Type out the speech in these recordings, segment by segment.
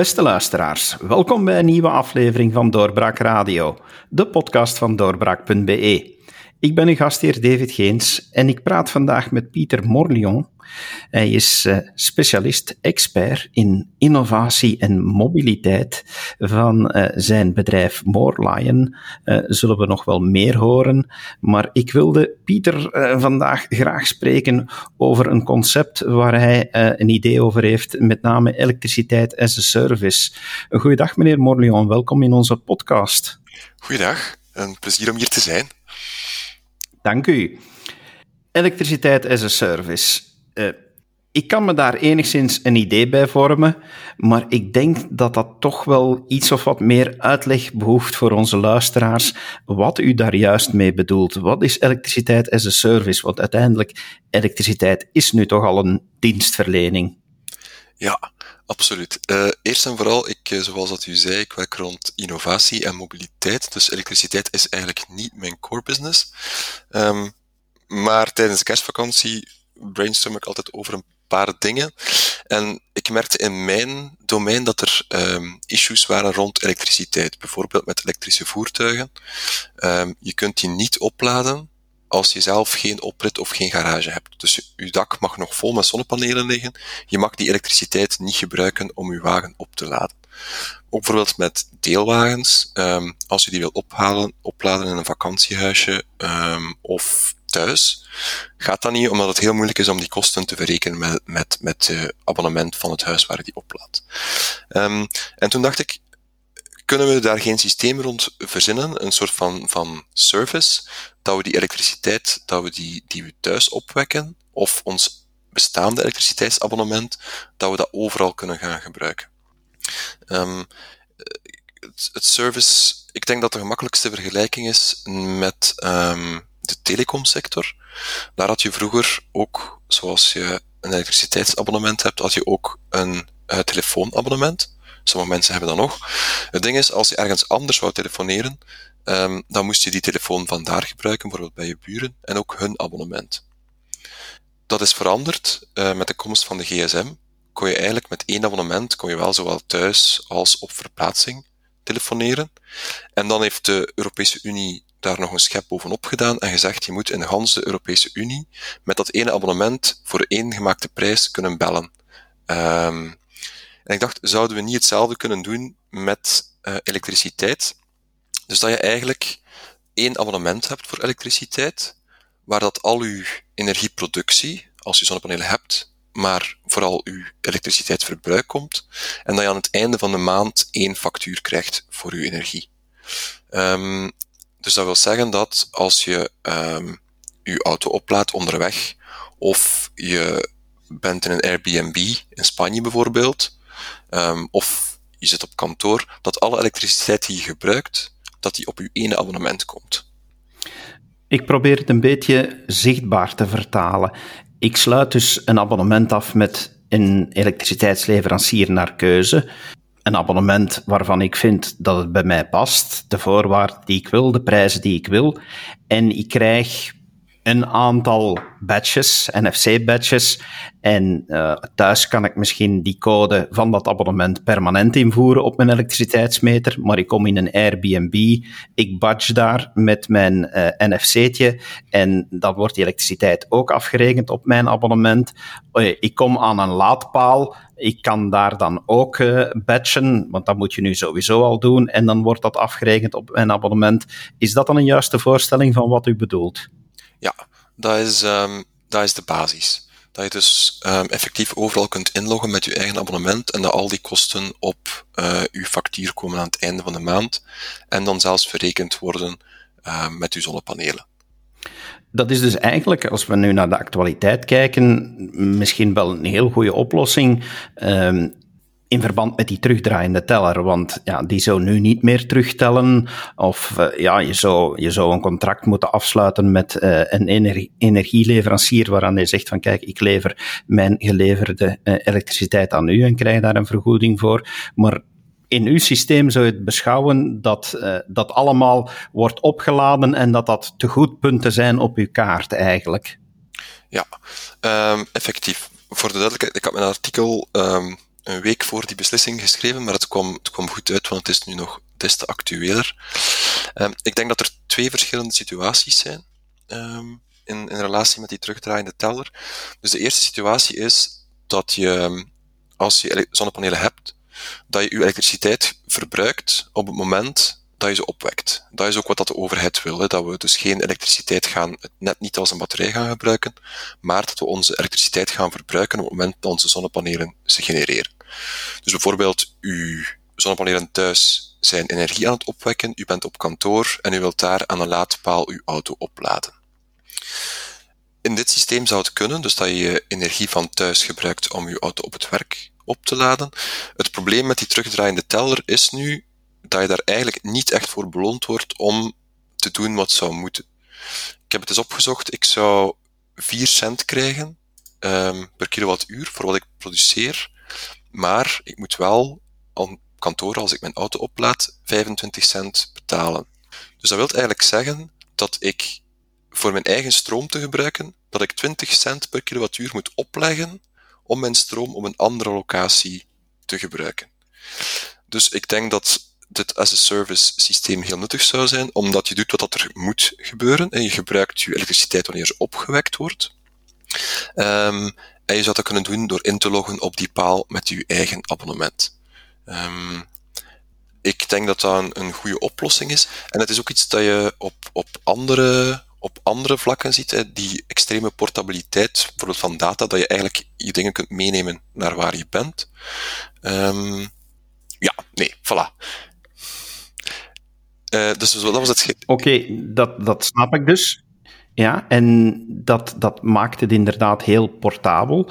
Beste luisteraars, welkom bij een nieuwe aflevering van Doorbraak Radio, de podcast van doorbraak.be. Ik ben uw gastheer David Geens en ik praat vandaag met Pieter Morlion. Hij is uh, specialist, expert in innovatie en mobiliteit van uh, zijn bedrijf Morelion. Uh, zullen we nog wel meer horen, maar ik wilde Pieter vandaag graag spreken over een concept waar hij een idee over heeft, met name elektriciteit as a service. Goeiedag meneer Morlion, welkom in onze podcast. Goeiedag, een plezier om hier te zijn. Dank u. Elektriciteit as a service. Uh, ik kan me daar enigszins een idee bij vormen, maar ik denk dat dat toch wel iets of wat meer uitleg behoeft voor onze luisteraars, wat u daar juist mee bedoelt. Wat is elektriciteit as a service? Want uiteindelijk, elektriciteit is nu toch al een dienstverlening. Ja, absoluut. Uh, eerst en vooral, ik, uh, zoals dat u zei, ik werk rond innovatie en mobiliteit, dus elektriciteit is eigenlijk niet mijn core business. Um, maar tijdens de kerstvakantie brainstorm ik altijd over een paar dingen. En ik merkte in mijn domein dat er um, issues waren rond elektriciteit. Bijvoorbeeld met elektrische voertuigen. Um, je kunt die niet opladen als je zelf geen oprit of geen garage hebt. Dus je dak mag nog vol met zonnepanelen liggen. Je mag die elektriciteit niet gebruiken om je wagen op te laden. Ook bijvoorbeeld met deelwagens. Um, als je die wil ophalen, opladen in een vakantiehuisje um, of thuis, gaat dat niet, omdat het heel moeilijk is om die kosten te verrekenen met, met, met het abonnement van het huis waar die oplaadt. Um, en toen dacht ik, kunnen we daar geen systeem rond verzinnen, een soort van, van service, dat we die elektriciteit, dat we die, die we thuis opwekken, of ons bestaande elektriciteitsabonnement, dat we dat overal kunnen gaan gebruiken. Um, het, service, ik denk dat de gemakkelijkste vergelijking is met um, de telecomsector. Daar had je vroeger ook, zoals je een elektriciteitsabonnement hebt, had je ook een uh, telefoonabonnement. Sommige mensen hebben dat nog. Het ding is, als je ergens anders wou telefoneren, um, dan moest je die telefoon vandaar gebruiken, bijvoorbeeld bij je buren, en ook hun abonnement. Dat is veranderd uh, met de komst van de gsm. Kon je eigenlijk met één abonnement, kon je wel zowel thuis als op verplaatsing telefoneren. En dan heeft de Europese Unie daar nog een schep bovenop gedaan en gezegd, je moet in de hele Europese Unie met dat ene abonnement voor één gemaakte prijs kunnen bellen. Um, en ik dacht, zouden we niet hetzelfde kunnen doen met uh, elektriciteit? Dus dat je eigenlijk één abonnement hebt voor elektriciteit, waar dat al uw energieproductie, als je zonnepanelen hebt, maar vooral uw elektriciteitsverbruik komt, en dat je aan het einde van de maand één factuur krijgt voor uw energie. Um, dus dat wil zeggen dat als je um, je auto oplaadt onderweg, of je bent in een Airbnb in Spanje bijvoorbeeld, um, of je zit op kantoor, dat alle elektriciteit die je gebruikt, dat die op je ene abonnement komt. Ik probeer het een beetje zichtbaar te vertalen. Ik sluit dus een abonnement af met een elektriciteitsleverancier naar keuze een abonnement waarvan ik vind dat het bij mij past, de voorwaarden die ik wil, de prijzen die ik wil. En ik krijg een aantal badges, NFC-badges. En uh, thuis kan ik misschien die code van dat abonnement permanent invoeren op mijn elektriciteitsmeter. Maar ik kom in een Airbnb, ik badge daar met mijn uh, eh, NFC'tje. En dan wordt die elektriciteit ook afgerekend op mijn abonnement. Uh, ik kom aan een laadpaal. Ik kan daar dan ook uh, want dat moet je nu sowieso al doen. En dan wordt dat afgerekend op mijn abonnement. Is dat dan een juiste voorstelling van wat u bedoelt? Ja, dat is, um, dat is de basis. Dat je dus um, effectief overal kunt inloggen met je eigen abonnement en dat al die kosten op uh, uw factuur komen aan het einde van de maand en dan zelfs verrekend worden uh, met uw zonnepanelen. Dat is dus eigenlijk, als we nu naar de actualiteit kijken, misschien wel een heel goede oplossing. In verband met die terugdraaiende teller. Want ja, die zou nu niet meer terugtellen. Of uh, ja, je zou, je zou een contract moeten afsluiten met uh, een energie, energieleverancier waaraan hij zegt van kijk, ik lever mijn geleverde uh, elektriciteit aan u en krijg daar een vergoeding voor. Maar in uw systeem zou je het beschouwen dat dat allemaal wordt opgeladen en dat dat te goed punten zijn op uw kaart eigenlijk. Ja, um, effectief. Voor de duidelijkheid, ik had mijn artikel um een week voor die beslissing geschreven, maar het kwam, het goed uit, want het is nu nog des te actueler. Um, ik denk dat er twee verschillende situaties zijn um, in, in relatie met die terugdraaiende teller. Dus de eerste situatie is dat je, als je zonnepanelen hebt, dat je je elektriciteit verbruikt op het moment dat je ze opwekt. Dat is ook wat dat de overheid wil, hè, dat we dus geen elektriciteit gaan, net niet als een batterij gaan gebruiken, maar dat we onze elektriciteit gaan verbruiken op het moment dat onze zonnepanelen ze genereren. Dus bijvoorbeeld, uw zonnepanelen thuis zijn energie aan het opwekken, u bent op kantoor en u wilt daar aan een laadpaal uw auto opladen. In dit systeem zou het kunnen, dus dat je energie van thuis gebruikt om je auto op het werk op te laden. Het probleem met die terugdraaiende teller is nu dat je daar eigenlijk niet echt voor beloond wordt om te doen wat zou moeten. Ik heb het eens opgezocht, ik zou 4 cent krijgen um, per kilowattuur voor wat ik produceer, maar ik moet wel aan kantoor, als ik mijn auto oplaad, 25 cent betalen. Dus dat wil eigenlijk zeggen dat ik voor mijn eigen stroom te gebruiken, dat ik 20 cent per kilowattuur moet opleggen om mijn stroom op een andere locatie te gebruiken. Dus ik denk dat dit as-a-service systeem heel nuttig zou zijn, omdat je doet wat er moet gebeuren. En je gebruikt je elektriciteit wanneer ze opgewekt wordt. Um, en je zou dat kunnen doen door in te loggen op die paal met je eigen abonnement. Um, ik denk dat dat een, een goede oplossing is. En het is ook iets dat je op, op, andere, op andere vlakken ziet. Hè. Die extreme portabiliteit, bijvoorbeeld van data, dat je eigenlijk je dingen kunt meenemen naar waar je bent. Um, ja, nee, voilà. Uh, dus dat was het. Oké, dat, dat snap ik dus. Ja, en dat, dat maakt het inderdaad heel portabel.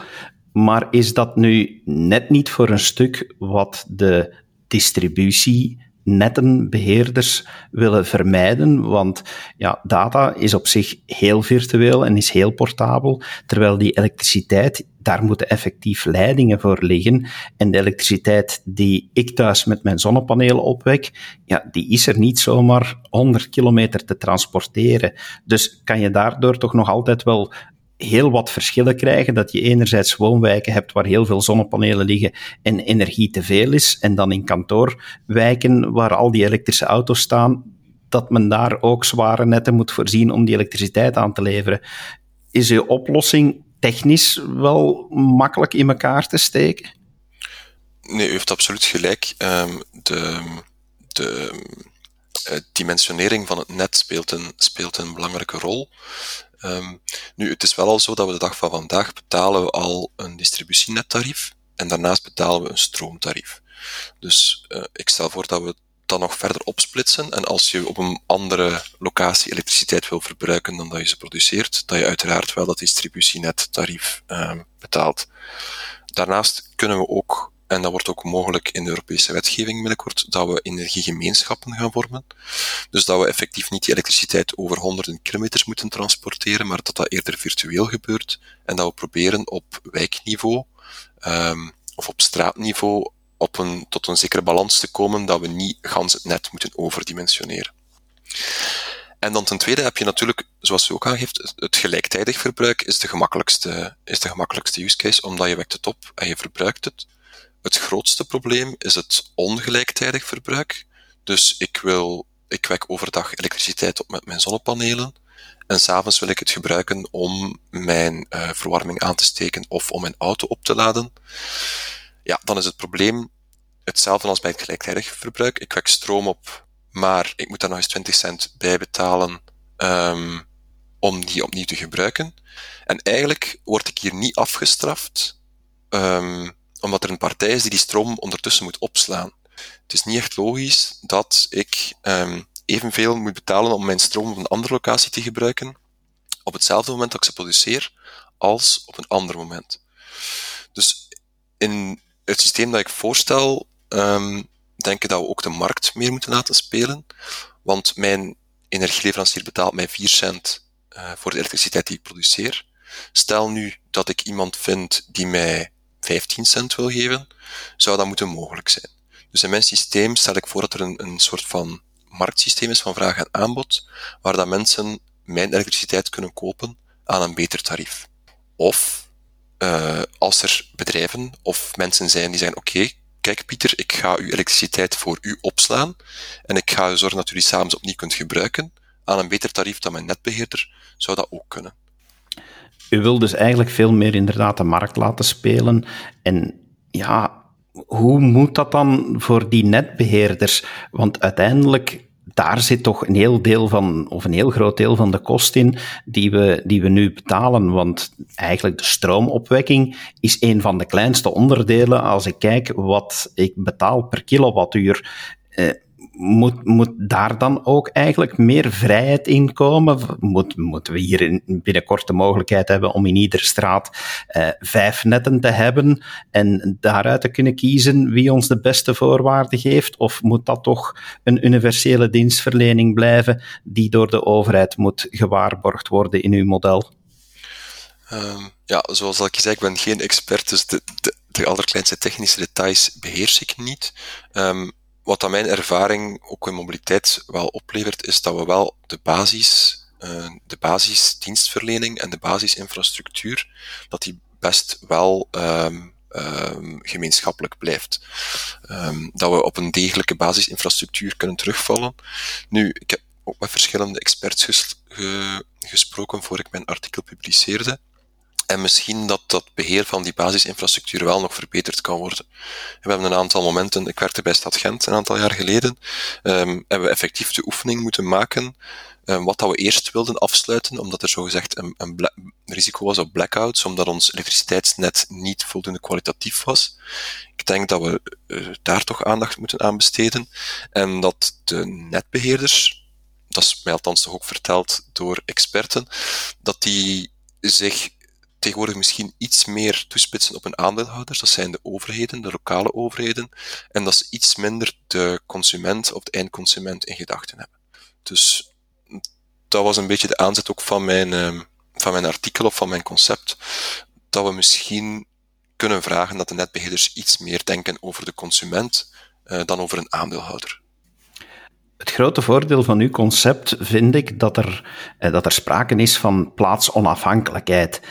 Maar is dat nu net niet voor een stuk wat de distributie nettenbeheerders willen vermijden, want ja, data is op zich heel virtueel en is heel portabel, terwijl die elektriciteit, daar moeten effectief leidingen voor liggen. En de elektriciteit die ik thuis met mijn zonnepanelen opwek, ja, die is er niet zomaar 100 kilometer te transporteren. Dus kan je daardoor toch nog altijd wel heel wat verschillen krijgen. Dat je enerzijds woonwijken hebt waar heel veel zonnepanelen liggen en energie te veel is. En dan in kantoorwijken waar al die elektrische auto's staan, dat men daar ook zware netten moet voorzien om die elektriciteit aan te leveren. Is uw oplossing technisch wel makkelijk in elkaar te steken? Nee, u heeft absoluut gelijk. Um, de, de uh, dimensionering van het net speelt een, speelt een belangrijke rol. Um, nu, het is wel al zo dat we de dag van vandaag betalen we al een distributienettarief en daarnaast betalen we een stroomtarief. Dus uh, ik stel voor dat we dat nog verder opsplitsen en als je op een andere locatie elektriciteit wil verbruiken dan dat je ze produceert, dat je uiteraard wel dat distributienettarief uh, betaalt. Daarnaast kunnen we ook en dat wordt ook mogelijk in de Europese wetgeving binnenkort, dat we energiegemeenschappen gaan vormen. Dus dat we effectief niet die elektriciteit over honderden kilometers moeten transporteren, maar dat dat eerder virtueel gebeurt. En dat we proberen op wijkniveau, um, of op straatniveau, op een, tot een zekere balans te komen, dat we niet gans het net moeten overdimensioneren. En dan ten tweede heb je natuurlijk, zoals u ook aangeeft, het gelijktijdig verbruik is de gemakkelijkste, is de gemakkelijkste use case, omdat je wekt het op en je verbruikt het. Het grootste probleem is het ongelijktijdig verbruik. Dus ik wil, ik wek overdag elektriciteit op met mijn zonnepanelen. En s'avonds wil ik het gebruiken om mijn uh, verwarming aan te steken of om mijn auto op te laden. Ja, dan is het probleem hetzelfde als bij het gelijktijdig verbruik. Ik wek stroom op, maar ik moet daar nog eens 20 cent bij betalen um, om die opnieuw te gebruiken. En eigenlijk word ik hier niet afgestraft um, omdat er een partij is die die stroom ondertussen moet opslaan. Het is niet echt logisch dat ik um, evenveel moet betalen om mijn stroom op een andere locatie te gebruiken, op hetzelfde moment dat ik ze produceer, als op een ander moment. Dus in het systeem dat ik voorstel, um, denk ik dat we ook de markt meer moeten laten spelen, want mijn energieleverancier betaalt mij 4 cent uh, voor de elektriciteit die ik produceer. Stel nu dat ik iemand vind die mij 15 cent wil geven, zou dat moeten mogelijk zijn. Dus in mijn systeem stel ik voor dat er een, soort van marktsysteem is van vraag en aanbod, waar dat mensen mijn elektriciteit kunnen kopen aan een beter tarief. Of uh, als er bedrijven of mensen zijn die zeggen, oké, kijk Pieter, ik ga uw elektriciteit voor u opslaan en ik ga zorgen dat u die s'avonds opnieuw kunt gebruiken aan een beter tarief dan mijn netbeheerder, zou dat ook kunnen. U wil dus eigenlijk veel meer inderdaad de markt laten spelen. En ja, hoe moet dat dan voor die netbeheerders? Want uiteindelijk daar zit toch een heel deel van, of een heel groot deel van de kost in die we, die we nu betalen. Want eigenlijk de stroomopwekking is een van de kleinste onderdelen als ik kijk wat ik betaal per kilowattuur. Eh, moet, daar dan ook eigenlijk meer vrijheid in komen? Moet, moeten we hier binnenkort de mogelijkheid hebben om in iedere straat eh, vijf netten te hebben en daaruit te kunnen kiezen wie ons de beste voorwaarden geeft? Of moet dat toch een universele dienstverlening blijven die door de overheid moet gewaarborgd worden in uw model? Um, ja, zoals ik zei, ik ben geen expert, dus de, de, allerkleinste technische details beheers ik niet. Um, wat aan mijn ervaring ook in mobiliteit wel oplevert, is dat we wel de basis, uh, de basisdienstverlening en de basisinfrastructuur, dat die best wel um, um, gemeenschappelijk blijft. Um, dat we op een degelijke basisinfrastructuur kunnen terugvallen. Nu, ik heb ook met verschillende experts ges ge gesproken voor ik mijn artikel publiceerde. En misschien dat dat beheer van die basisinfrastructuur wel nog verbeterd kan worden. We hebben een aantal momenten, ik werkte bij Stad Gent een aantal jaar geleden, um, hebben we effectief de oefening moeten maken um, wat dat we eerst wilden afsluiten, omdat er zogezegd een, een risico was op blackouts, omdat ons elektriciteitsnet niet voldoende kwalitatief was. Ik denk dat we uh, daar toch aandacht moeten aan besteden en dat de netbeheerders, dat is mij althans toch ook verteld door experten, dat die zich tegenwoordig misschien iets meer toespitsen op een aandeelhouders. Dat zijn de overheden, de lokale overheden. En dat ze iets minder de consument of de eindconsument in gedachten hebben. Dus dat was een beetje de aanzet ook van mijn, uh, van mijn artikel of van mijn concept. Dat we misschien kunnen vragen dat de netbeheerders iets meer denken over de consument uh, dan over een aandeelhouder. Het grote voordeel van uw concept vind ik dat er, eh, dat er sprake is van plaatsonafhankelijkheid.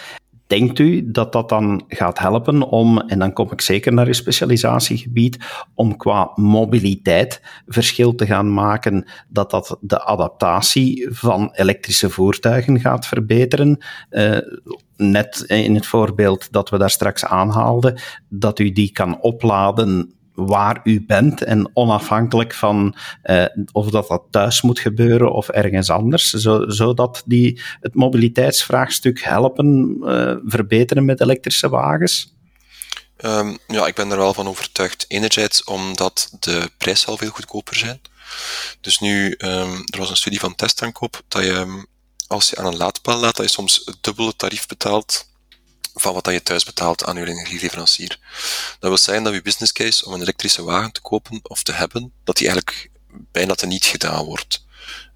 Denkt u dat dat dan gaat helpen om, en dan kom ik zeker naar uw specialisatiegebied, om qua mobiliteit verschil te gaan maken, dat dat de adaptatie van elektrische voertuigen gaat verbeteren? Uh, net in het voorbeeld dat we daar straks aanhaalden, dat u die kan opladen waar u bent en onafhankelijk van uh, of dat, dat thuis moet gebeuren of ergens anders, zo, zodat die het mobiliteitsvraagstuk helpen uh, verbeteren met elektrische wagens? Um, ja, ik ben er wel van overtuigd. Enerzijds omdat de prijzen al veel goedkoper zijn. Dus nu, um, er was een studie van testaankoop dat je, als je aan een laadpaal laat, dat je soms het dubbele tarief betaalt van wat je thuis betaalt aan je energieleverancier. Dat wil zeggen dat je business case om een elektrische wagen te kopen of te hebben, dat die eigenlijk bijna te niet gedaan wordt.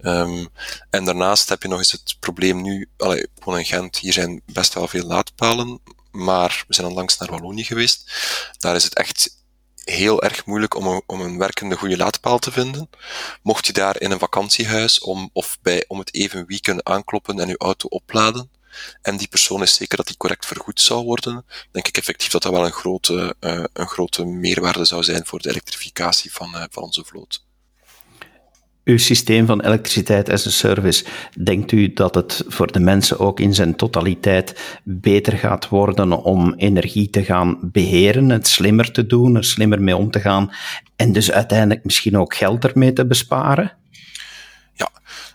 Um, en daarnaast heb je nog eens het probleem nu, allee, gewoon in Gent, hier zijn best wel veel laadpalen, maar we zijn onlangs naar Wallonië geweest. Daar is het echt heel erg moeilijk om een, om een werkende goede laadpaal te vinden. Mocht je daar in een vakantiehuis om, of bij, om het even kunnen aankloppen en je auto opladen, en die persoon is zeker dat die correct vergoed zou worden, denk ik effectief dat dat wel een grote, uh, een grote meerwaarde zou zijn voor de elektrificatie van, uh, van onze vloot. Uw systeem van elektriciteit as a service, denkt u dat het voor de mensen ook in zijn totaliteit beter gaat worden om energie te gaan beheren, het slimmer te doen, er slimmer mee om te gaan en dus uiteindelijk misschien ook geld ermee te besparen? Ja,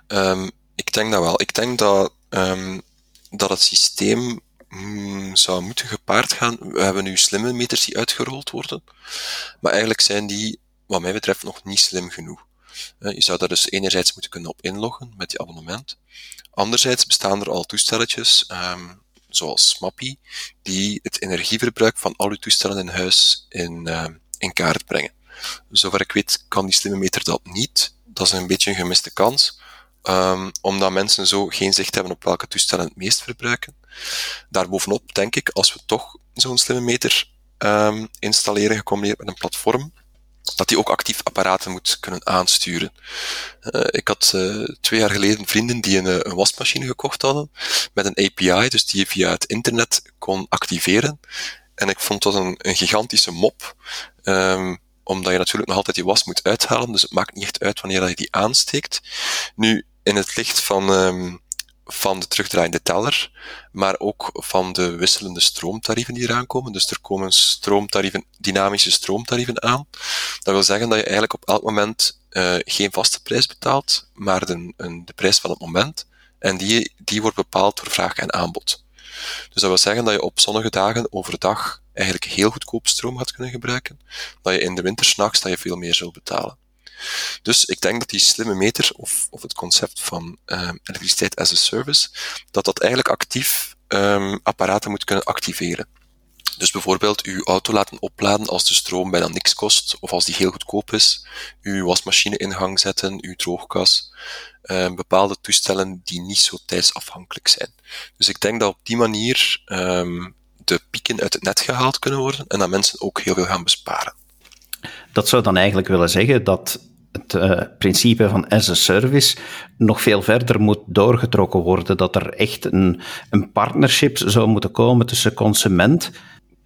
um, ik denk dat wel. Ik denk dat um, dat het systeem hmm, zou moeten gepaard gaan. We hebben nu slimme meters die uitgerold worden, maar eigenlijk zijn die, wat mij betreft, nog niet slim genoeg. Eh, je zou daar dus enerzijds moeten kunnen op inloggen met je abonnement. Anderzijds bestaan er al toestelletjes, um, zoals Smappy, die het energieverbruik van al uw toestellen in huis in, uh, in kaart brengen. Zover ik weet kan die slimme meter dat niet. Dat is een beetje een gemiste kans. Um, omdat mensen zo geen zicht hebben op welke toestellen het meest verbruiken. Daarbovenop denk ik, als we toch zo'n slimme meter um, installeren gecombineerd met een platform, dat die ook actief apparaten moet kunnen aansturen. Uh, ik had uh, twee jaar geleden vrienden die een, een, wasmachine gekocht hadden met een API, dus die je via het internet kon activeren. En ik vond dat een, een gigantische mop, um, omdat je natuurlijk nog altijd die was moet uithalen, dus het maakt niet echt uit wanneer je die aansteekt. Nu, in het licht van um, van de terugdraaiende teller, maar ook van de wisselende stroomtarieven die eraan komen. Dus er komen stroomtarieven, dynamische stroomtarieven aan. Dat wil zeggen dat je eigenlijk op elk moment uh, geen vaste prijs betaalt, maar de, een, de prijs van het moment. En die, die wordt bepaald door vraag en aanbod. Dus dat wil zeggen dat je op zonnige dagen overdag eigenlijk heel goedkoop stroom gaat kunnen gebruiken, dat je in de winter s'nachts dat je veel meer zult betalen. Dus ik denk dat die slimme meter, of, of het concept van um, elektriciteit as a service, dat dat eigenlijk actief um, apparaten moet kunnen activeren. Dus bijvoorbeeld uw auto laten opladen als de stroom bijna niks kost, of als die heel goedkoop is, uw wasmachine in gang zetten, uw droogkas, um, bepaalde toestellen die niet zo tijdsafhankelijk zijn. Dus ik denk dat op die manier de pieken uit het net gehaald kunnen worden en dat mensen ook heel veel gaan besparen. Dat zou dan eigenlijk willen zeggen dat het uh, principe van as a service nog veel verder moet doorgetrokken worden. Dat er echt een, een partnership zou moeten komen tussen consument,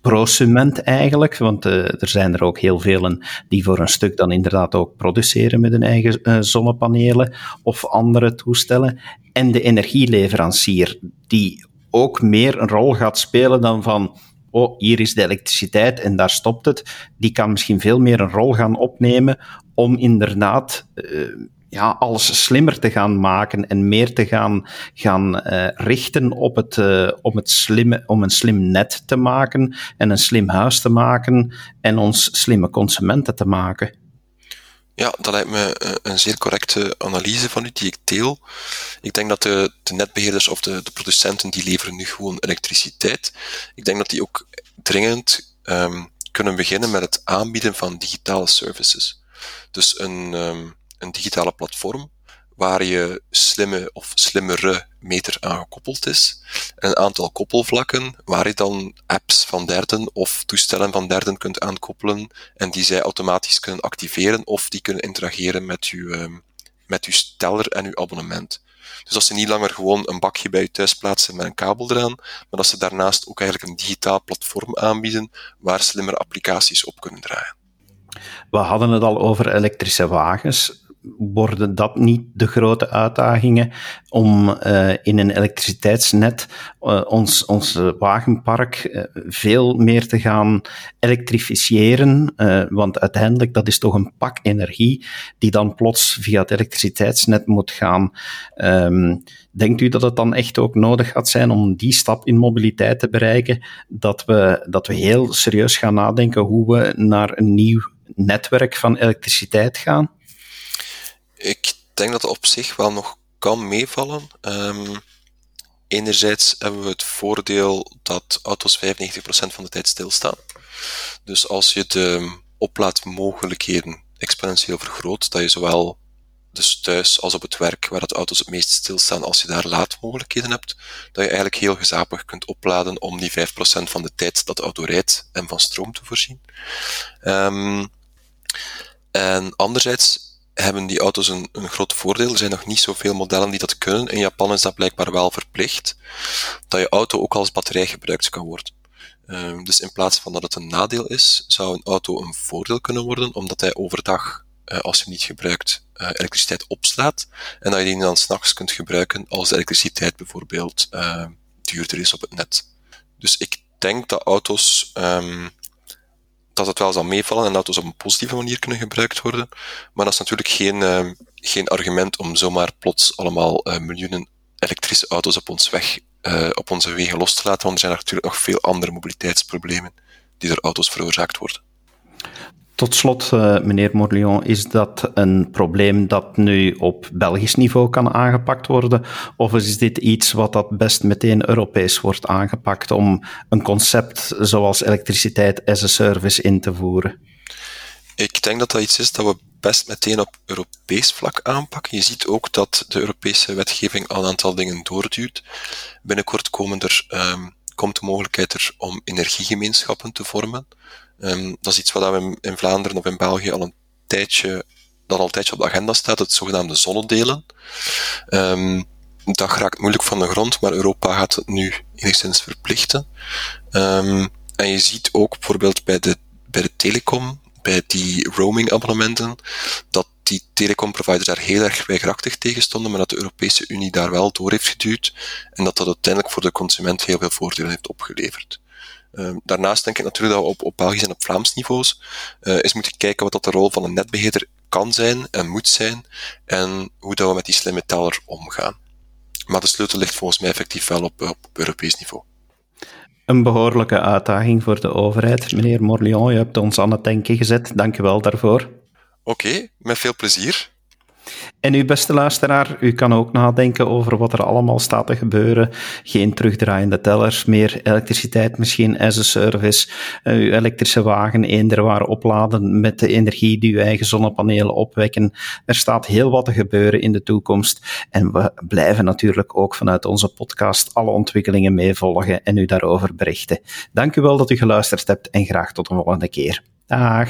prosument eigenlijk, want uh, er zijn er ook heel velen die voor een stuk dan inderdaad ook produceren met hun eigen uh, zonnepanelen of andere toestellen, en de energieleverancier, die ook meer een rol gaat spelen dan van oh, hier is de elektriciteit en daar stopt het, die kan misschien veel meer een rol gaan opnemen om inderdaad uh, ja, alles slimmer te gaan maken en meer te gaan, gaan uh, richten op, het, uh, om, het slimme, om een slim net te maken en een slim huis te maken en ons slimme consumenten te maken. Ja, dat lijkt me een zeer correcte analyse van u die ik deel. Ik denk dat de, de netbeheerders of de, de, producenten die leveren nu gewoon elektriciteit. Ik denk dat die ook dringend um, kunnen beginnen met het aanbieden van digitale services. Dus een, um, een digitale platform waar je slimme of slimmere meter aan gekoppeld is. Een aantal koppelvlakken waar je dan apps van derden of toestellen van derden kunt aankoppelen en die zij automatisch kunnen activeren of die kunnen interageren met uw, um, met uw steller en uw abonnement. Dus dat ze niet langer gewoon een bakje bij je thuis plaatsen met een kabel eraan, maar dat ze daarnaast ook eigenlijk een digitaal platform aanbieden waar slimmere applicaties op kunnen draaien. We hadden het al over elektrische wagens worden dat niet de grote uitdagingen om uh, in een elektriciteitsnet uh, ons, ons wagenpark uh, veel meer te gaan elektrificeren? want uiteindelijk dat is toch een pak energie die dan plots via het elektriciteitsnet moet gaan. Um, denkt u dat het dan echt ook nodig gaat zijn om die stap in mobiliteit te bereiken, dat we, dat we heel serieus gaan nadenken hoe we naar een nieuw netwerk van elektriciteit gaan? Ik denk dat het op zich wel nog kan meevallen. Um, enerzijds hebben we het voordeel dat auto's 95% van de tijd stilstaan. Dus als je de oplaadmogelijkheden exponentieel vergroot, dat je zowel dus thuis als op het werk, waar de auto's het meest stilstaan, als je daar laadmogelijkheden hebt, dat je eigenlijk heel gezapig kunt opladen om die 5% van de tijd dat de auto rijdt en van stroom te voorzien. Um, en anderzijds hebben die auto's een, een groot voordeel. Er zijn nog niet zoveel modellen die dat kunnen. In Japan is dat blijkbaar wel verplicht, dat je auto ook als batterij gebruikt kan worden. Um, dus in plaats van dat het een nadeel is, zou een auto een voordeel kunnen worden, omdat hij overdag, uh, als je hem niet gebruikt, uh, elektriciteit opslaat, en dat je die dan s'nachts kunt gebruiken als de elektriciteit bijvoorbeeld uh, duurder is op het net. Dus ik denk dat auto's um, dat het wel zal meevallen en dat auto's op een positieve manier kunnen gebruikt worden. Maar dat is natuurlijk geen, uh, geen argument om zomaar plots allemaal uh, miljoenen elektrische auto's op, ons weg, uh, op onze wegen los te laten, want er zijn natuurlijk nog veel andere mobiliteitsproblemen die door auto's veroorzaakt worden. Tot slot, uh, meneer Morlion, is dat een probleem dat nu op Belgisch niveau kan aangepakt worden? Of is dit iets wat dat best meteen Europees wordt aangepakt om een concept zoals elektriciteit as a service in te voeren? Ik denk dat dat iets is dat we best meteen op Europees vlak aanpakken. Je ziet ook dat de Europese wetgeving al een aantal dingen doorduwt. Binnenkort komen er, um, komt de mogelijkheid er om energiegemeenschappen te vormen. Um, dat is iets wat we in Vlaanderen of in België al een tijdje, dat al een tijdje op de agenda staat, het zogenaamde zonnedelen. Um, dat raakt moeilijk van de grond, maar Europa gaat het nu enigszins verplichten. Um, en je ziet ook bijvoorbeeld bij de, bij de telecom, bij die roaming abonnementen, dat die telecomproviders daar heel erg weigerachtig tegen stonden, maar dat de Europese Unie daar wel door heeft geduwd en dat dat uiteindelijk voor de consument heel veel voordelen heeft opgeleverd. Uh, daarnaast denk ik natuurlijk dat we op, op Belgisch en op Vlaams niveaus uh, eens moeten kijken wat dat de rol van een netbeheerder kan zijn en moet zijn en hoe dat we met die slimme teller omgaan. Maar de sleutel ligt volgens mij effectief wel op, op Europees niveau. Een behoorlijke uitdaging voor de overheid. Meneer Morlion, je hebt ons aan het denken gezet. Dank u wel daarvoor. Oké, met veel plezier. En uw beste luisteraar, u kan ook nadenken over wat er allemaal staat te gebeuren. Geen terugdraaiende tellers, meer elektriciteit misschien as a service. Uh, uw elektrische wagen eender waar opladen met de energie die uw eigen zonnepanelen opwekken. Er staat heel wat te gebeuren in de toekomst. En we blijven natuurlijk ook vanuit onze podcast alle ontwikkelingen meevolgen en u daarover berichten. Dank u wel dat u geluisterd hebt en graag tot de volgende keer. Dag.